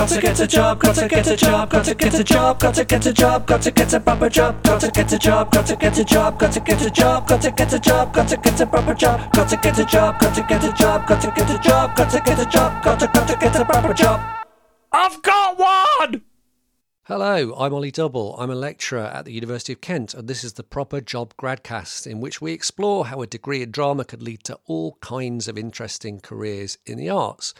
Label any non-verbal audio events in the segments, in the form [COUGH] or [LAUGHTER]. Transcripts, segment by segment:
Gotta get a job, gotta get a job, gotta get a job, gotta get a job, gotta get a proper job, gotta get a job, gotta get a job, gotta get a job, gotta get a job, gotta get a proper job, gotta get a job, gotta get a job, gotta get a job, gotta get a job, gotta gotta get a proper job. I've got one! Hello, I'm Ollie Double. I'm a lecturer at the University of Kent, and this is the Proper Job Gradcast, in which we explore how a degree in drama could lead to all kinds of interesting careers in the arts.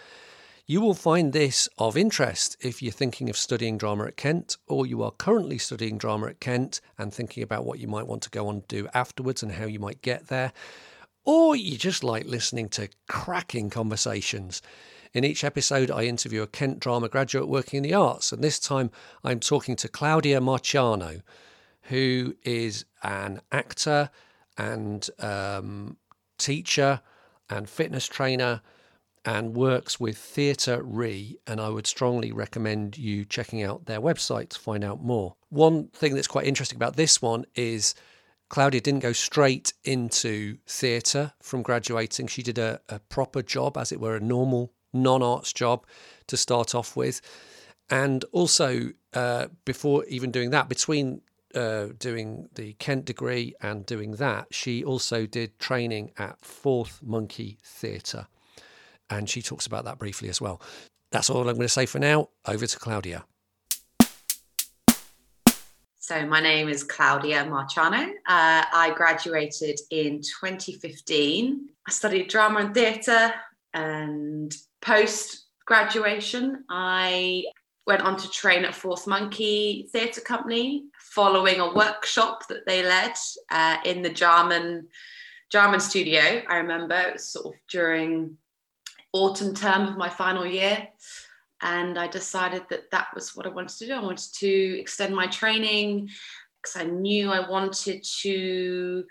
You will find this of interest if you're thinking of studying drama at Kent, or you are currently studying drama at Kent and thinking about what you might want to go on do afterwards and how you might get there, or you just like listening to cracking conversations. In each episode, I interview a Kent drama graduate working in the arts, and this time I'm talking to Claudia Marciano, who is an actor and um, teacher and fitness trainer and works with Theatre Re, and I would strongly recommend you checking out their website to find out more. One thing that's quite interesting about this one is Claudia didn't go straight into theatre from graduating. She did a, a proper job, as it were, a normal non arts job to start off with. And also, uh, before even doing that, between uh, doing the Kent degree and doing that, she also did training at Fourth Monkey Theatre. And she talks about that briefly as well. That's all I'm going to say for now. Over to Claudia. So, my name is Claudia Marciano. Uh, I graduated in 2015. I studied drama and theatre and post graduation, I went on to train at Fourth Monkey Theatre Company, following a workshop that they led uh, in the Jarman Jarman studio. I remember it was sort of during autumn term of my final year, and I decided that that was what I wanted to do. I wanted to extend my training because I knew I wanted to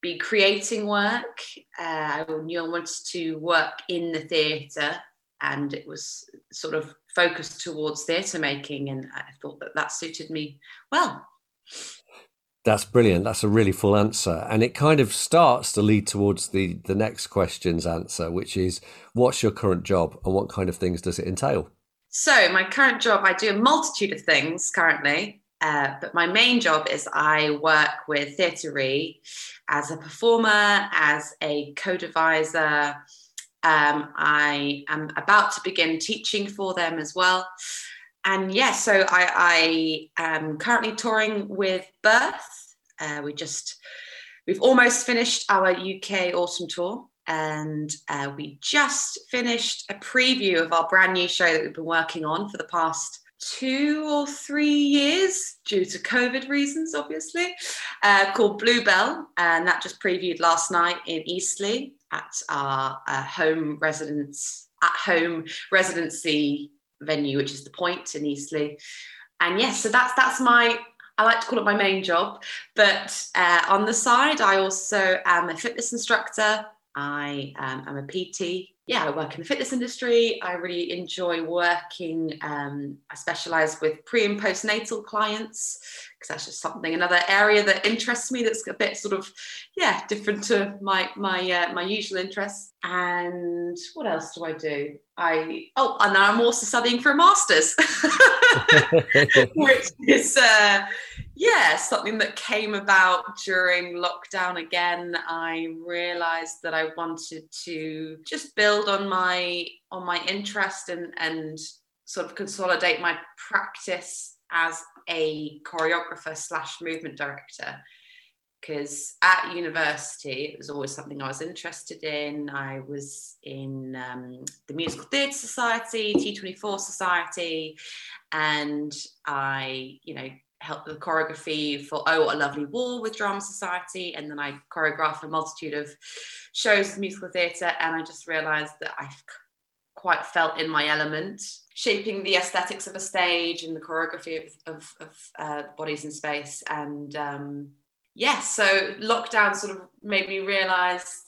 be creating work. Uh, I knew I wanted to work in the theatre, and it was sort of focused towards theatre making, and I thought that that suited me well. That's brilliant. That's a really full answer, and it kind of starts to lead towards the the next question's answer, which is, what's your current job, and what kind of things does it entail? So, my current job, I do a multitude of things currently. Uh, but my main job is I work with Theatre Re as a performer, as a co-deviser. Um, I am about to begin teaching for them as well. And yes, yeah, so I, I, am currently touring with Birth. Uh, we just, we've almost finished our UK autumn tour. And uh, we just finished a preview of our brand new show that we've been working on for the past two or three years due to COVID reasons, obviously, uh, called Bluebell. And that just previewed last night in Eastleigh at our uh, home residence, at home residency venue, which is the Point in Eastleigh. And yes, so that's that's my I like to call it my main job. But uh, on the side, I also am a fitness instructor. I um, am a PT yeah, I work in the fitness industry. I really enjoy working. Um, I specialize with pre and postnatal clients because that's just something another area that interests me. That's a bit sort of yeah different to my my uh, my usual interests. And what else do I do? I oh, and I'm also studying for a master's, [LAUGHS] which is uh, yeah, something that came about during lockdown again. I realized that I wanted to just build on my on my interest and and sort of consolidate my practice as a choreographer slash movement director because at university it was always something I was interested in. I was in um, the Musical Theatre Society, T24 Society, and I, you know, helped the choreography for Oh What a Lovely War with Drama Society, and then I choreographed a multitude of shows, musical theatre, and I just realised that I quite felt in my element, shaping the aesthetics of a stage and the choreography of, of, of uh, bodies in space. And um, yes, yeah, so lockdown sort of made me realise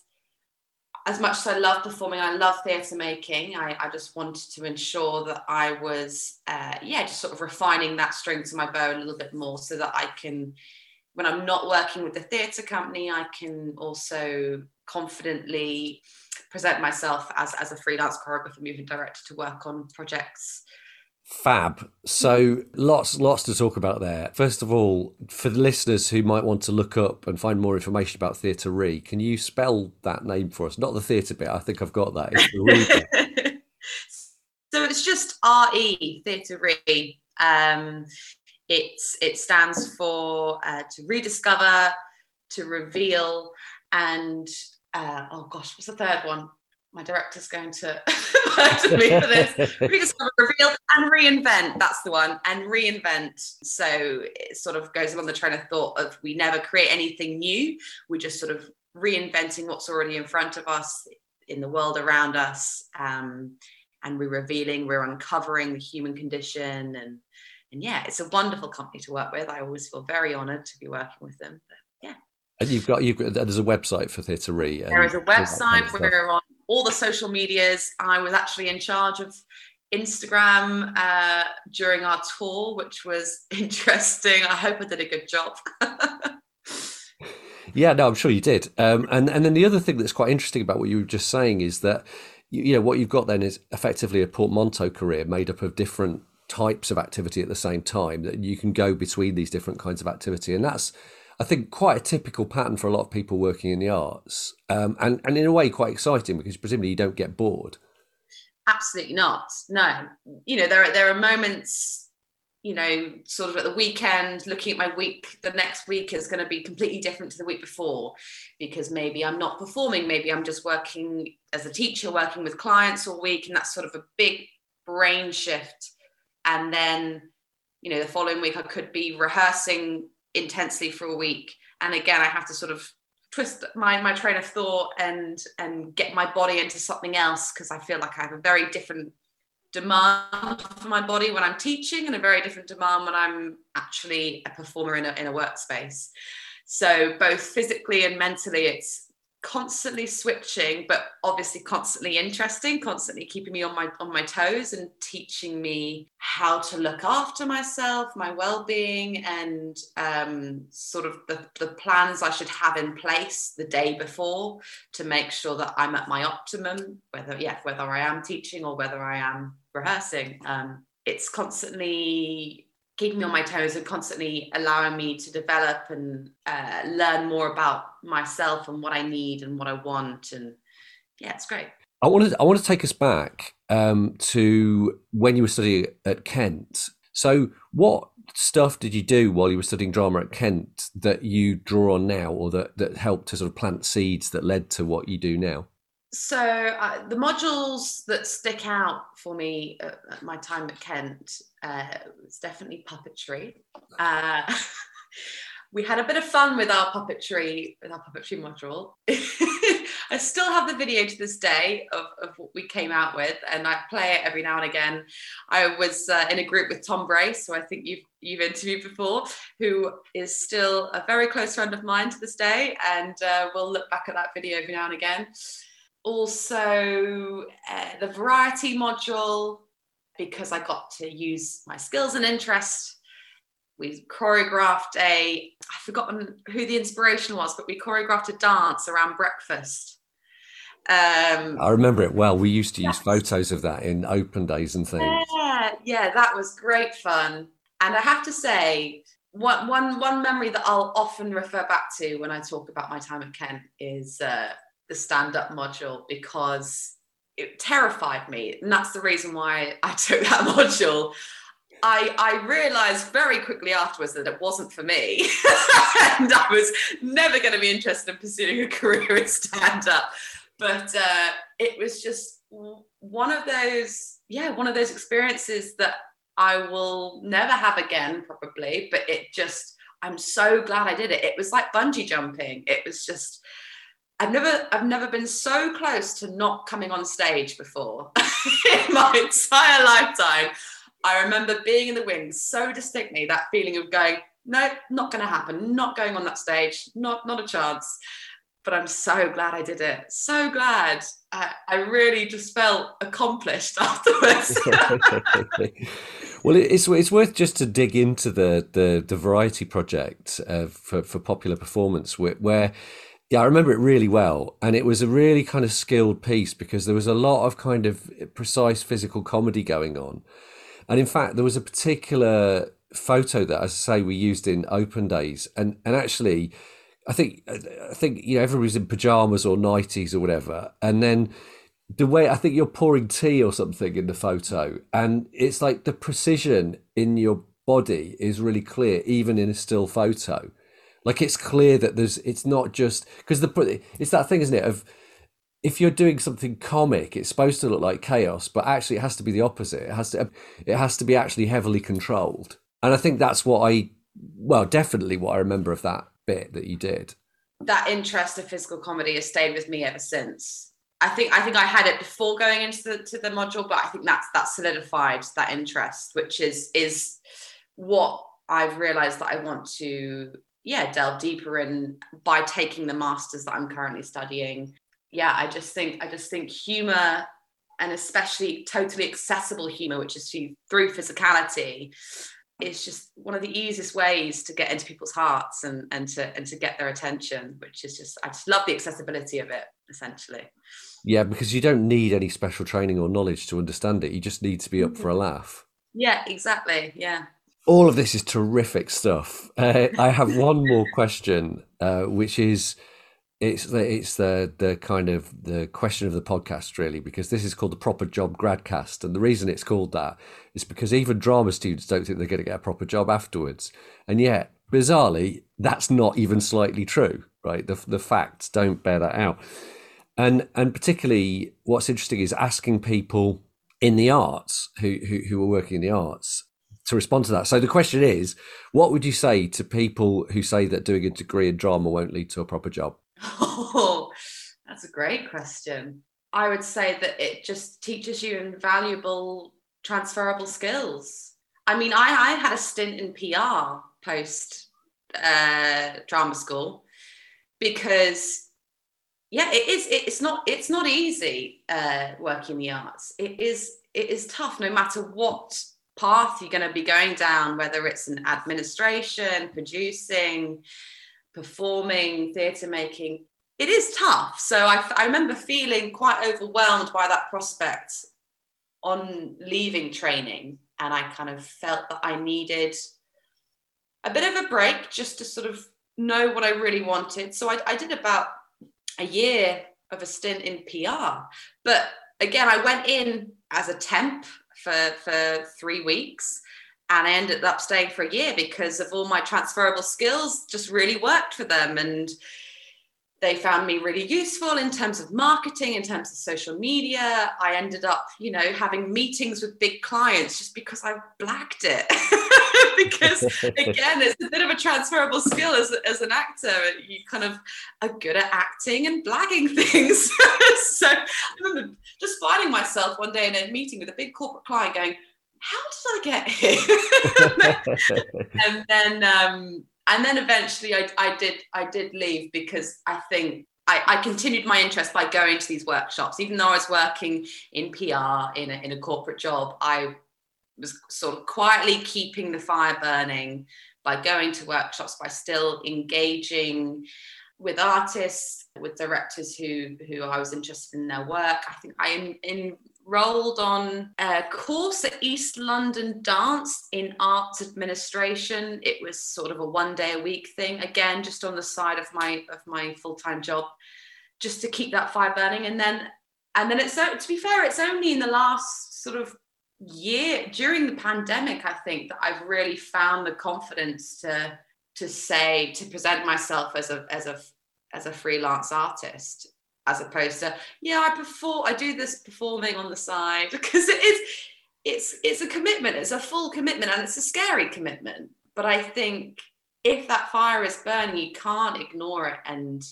as much as I love performing, I love theatre making. I, I, just wanted to ensure that I was, uh, yeah, just sort of refining that string to my bow a little bit more so that I can, when I'm not working with the theatre company, I can also confidently present myself as, as a freelance choreographer, movement director to work on projects Fab. So lots, lots to talk about there. First of all, for the listeners who might want to look up and find more information about Theatre Re, can you spell that name for us? Not the theatre bit. I think I've got that. It's [LAUGHS] so it's just RE Theatre Re. Um, it's it stands for uh, to rediscover, to reveal, and uh, oh gosh, what's the third one? My director's going to [LAUGHS] murder me for this. [LAUGHS] Rediscover, reveal, and reinvent. That's the one. And reinvent. So it sort of goes along the train of thought of we never create anything new. We're just sort of reinventing what's already in front of us in the world around us. Um, and we're revealing, we're uncovering the human condition. And, and yeah, it's a wonderful company to work with. I always feel very honored to be working with them. But yeah. And you've got, you've got, there's a website for Theatre Re. There is a website. Kind of we're on all the social medias. I was actually in charge of Instagram uh, during our tour, which was [LAUGHS] interesting. I hope I did a good job. [LAUGHS] yeah, no, I'm sure you did. Um, and and then the other thing that's quite interesting about what you were just saying is that you, you know what you've got then is effectively a portmanteau career made up of different types of activity at the same time that you can go between these different kinds of activity, and that's I think quite a typical pattern for a lot of people working in the arts, um, and and in a way quite exciting because presumably you don't get bored. Absolutely not. No, you know there are there are moments, you know, sort of at the weekend, looking at my week. The next week is going to be completely different to the week before, because maybe I'm not performing, maybe I'm just working as a teacher, working with clients all week, and that's sort of a big brain shift. And then, you know, the following week I could be rehearsing intensely for a week. And again i have to sort of twist my my train of thought and and get my body into something else because i feel like i have a very different demand for my body when i'm teaching and a very different demand when i'm actually a performer in a, in a workspace. So both physically and mentally it's constantly switching but obviously constantly interesting constantly keeping me on my on my toes and teaching me how to look after myself my well-being and um, sort of the, the plans i should have in place the day before to make sure that i'm at my optimum whether yeah whether i am teaching or whether i am rehearsing. Um, it's constantly keeping me on my toes and constantly allowing me to develop and uh, learn more about myself and what I need and what I want. And yeah, it's great. I wanted I want to take us back um, to when you were studying at Kent. So, what stuff did you do while you were studying drama at Kent that you draw on now, or that that helped to sort of plant seeds that led to what you do now? So uh, the modules that stick out for me at, at my time at Kent uh, was definitely puppetry. Uh, [LAUGHS] we had a bit of fun with our puppetry with our puppetry module. [LAUGHS] I still have the video to this day of, of what we came out with, and I play it every now and again. I was uh, in a group with Tom Brace, who I think you've you've interviewed before, who is still a very close friend of mine to this day, and uh, we'll look back at that video every now and again also uh, the variety module because I got to use my skills and interest. We choreographed a, I've forgotten who the inspiration was, but we choreographed a dance around breakfast. Um, I remember it well. We used to use photos of that in open days and things. Yeah, yeah, that was great fun. And I have to say, one, one, one memory that I'll often refer back to when I talk about my time at Kent is uh, the stand up module because it terrified me. And that's the reason why I [LAUGHS] took that module. I, I realized very quickly afterwards that it wasn't for me. [LAUGHS] and I was never going to be interested in pursuing a career in stand up. But uh, it was just one of those, yeah, one of those experiences that I will never have again, probably. But it just, I'm so glad I did it. It was like bungee jumping. It was just, I've never I've never been so close to not coming on stage before [LAUGHS] in my entire lifetime. I remember being in the wings so distinctly, that feeling of going, no, not going to happen, not going on that stage, not not a chance. But I'm so glad I did it. So glad. I, I really just felt accomplished [LAUGHS] afterwards. [LAUGHS] well, it's it's worth just to dig into the the, the variety project uh, for for popular performance where, where yeah, I remember it really well. And it was a really kind of skilled piece because there was a lot of kind of precise physical comedy going on. And in fact, there was a particular photo that, as I say, we used in open days, and and actually, I think I think you know everybody's in pajamas or nighties or whatever, and then the way I think you're pouring tea or something in the photo, and it's like the precision in your body is really clear, even in a still photo. Like it's clear that there's, it's not just because the it's that thing, isn't it? Of if you're doing something comic, it's supposed to look like chaos, but actually it has to be the opposite. It has to, it has to be actually heavily controlled. And I think that's what I, well, definitely what I remember of that bit that you did. That interest of physical comedy has stayed with me ever since. I think I think I had it before going into the to the module, but I think that's that solidified that interest, which is is what I've realized that I want to yeah delve deeper in by taking the masters that I'm currently studying. Yeah, I just think I just think humor and especially totally accessible humor, which is through physicality, is just one of the easiest ways to get into people's hearts and, and to and to get their attention which is just i just love the accessibility of it essentially. Yeah because you don't need any special training or knowledge to understand it. You just need to be up for a mm-hmm. laugh. Yeah exactly. Yeah all of this is terrific stuff. Uh, i have one more question uh, which is it's the it's the the kind of the question of the podcast really because this is called the proper job gradcast and the reason it's called that is because even drama students don't think they're going to get a proper job afterwards. And yet bizarrely that's not even slightly true right? The the facts don't bear that out. And and particularly what's interesting is asking people in the arts who who, who are working in the arts to respond to that so the question is what would you say to people who say that doing a degree in drama won't lead to a proper job Oh, [LAUGHS] that's a great question. I would say that it just teaches you invaluable transferable skills. I mean, I, I had a stint in PR post uh, drama school because yeah it is it's not it's not easy uh, working the arts it is it is tough no matter what path you're going to be going down whether it's an administration producing performing, theatre making, it is tough. So I, remember feeling quite overwhelmed by that prospect on leaving training. And I kind of felt that I needed a bit of a break just to sort of know what I really wanted. So I, I did about a year of a stint in PR. But again, I went in as a temp for, for three weeks and I ended up staying for a year because of all my transferable skills just really worked for them and they found me really useful in terms of marketing in terms of social media. I ended up you know having meetings with big clients just because i blacked it [LAUGHS] [LAUGHS] because [LAUGHS] again it's a bit of a transferable skill as, as an actor you kind of are good at acting and blagging [LAUGHS] things so i remember just finding myself one day in a meeting with a big corporate client going how did I get here? and then um, and then eventually I, I did I did leave because I think I, I, continued my interest by going to these workshops. Even though I was working in PR in a, in a corporate job, I was sort of quietly keeping the fire burning by going to workshops, by still engaging with artists, with directors who who I was interested in their work. I think I enrolled on a course at East London Dance in arts administration. It was sort of a one day a week thing, again, just on the side of my of my full time job, just to keep that fire burning. And then and then it's so to be fair, it's only in the last sort of year during the pandemic, I think that I've really found the confidence to to say to present myself as a as a as a freelance artist as opposed to yeah i perform i do this performing on the side [LAUGHS] because it is it's it's a commitment it's a full commitment and it's a scary commitment. But i think if that fire is burning you can't ignore it and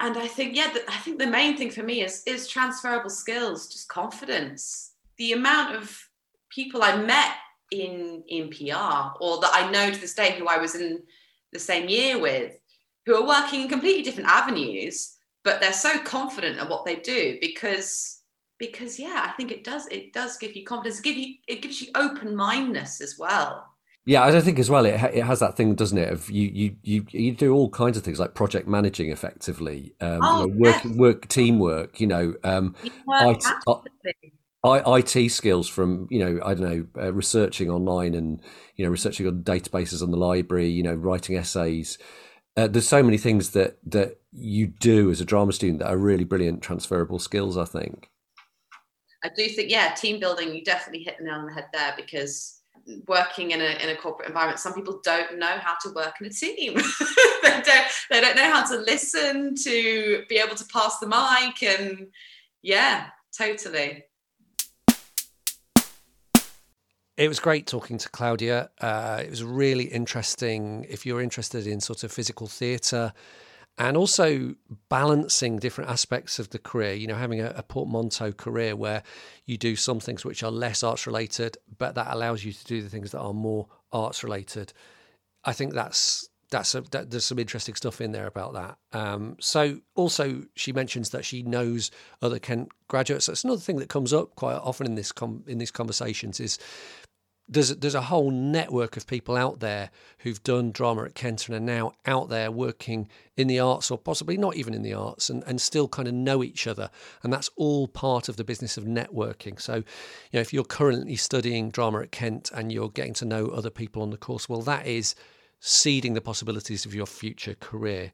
and i think yeah i think the main thing for me is is transferable skills just confidence the amount of people i met in in pr or that i know to this day who i was in the same year with who are working in completely different avenues but they're so confident at what they do because because yeah i think it does it does give you confidence. Give you it gives you open mindedness as well. Yeah i think as well it, it has that thing doesn't it of you you you you do all kinds of things like project managing effectively um oh, you know, work yes. work teamwork you know um I, IT skills from you know I don't know uh, researching online and you know researching on databases on the library, you know writing essays. Uh, there's so many things that that you do as a drama student that are really brilliant transferable skills. I think. I do think yeah, team building. You definitely hit the nail on the head there because working in a in a corporate environment, some people don't know how to work in a team. [LAUGHS] they don't they don't know how to listen to be able to pass the mic and yeah, totally. It was great talking to Claudia. Uh, it was really interesting. If you're interested in sort of physical theatre and also balancing different aspects of the career, you know, having a, a portmanteau career where you do some things which are less arts related, but that allows you to do the things that are more arts related. I think that's that's a, that, there's some interesting stuff in there about that. Um, so also she mentions that she knows other Kent graduates. That's another thing that comes up quite often in this com- in these conversations is there's there's a whole network of people out there who've done drama at Kent and are now out there working in the arts or possibly not even in the arts and, and still kind of know each other. And that's all part of the business of networking. So, you know, if you're currently studying drama at Kent and you're getting to know other people on the course, well, that is seeding the possibilities of your future career.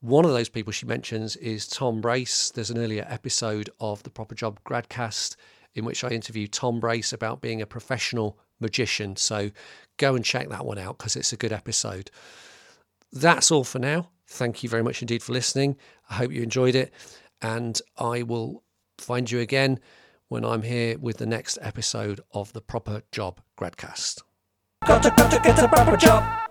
One of those people she mentions is Tom Brace. There's an earlier episode of the Proper Job Gradcast in which I interview Tom Brace about being a professional magician. So go and check that one out because it's a good episode. That's all for now. Thank you very much indeed for listening. I hope you enjoyed it. And I will find you again when I'm here with the next episode of the Proper Job Gradcast. Got to, got to get a proper job.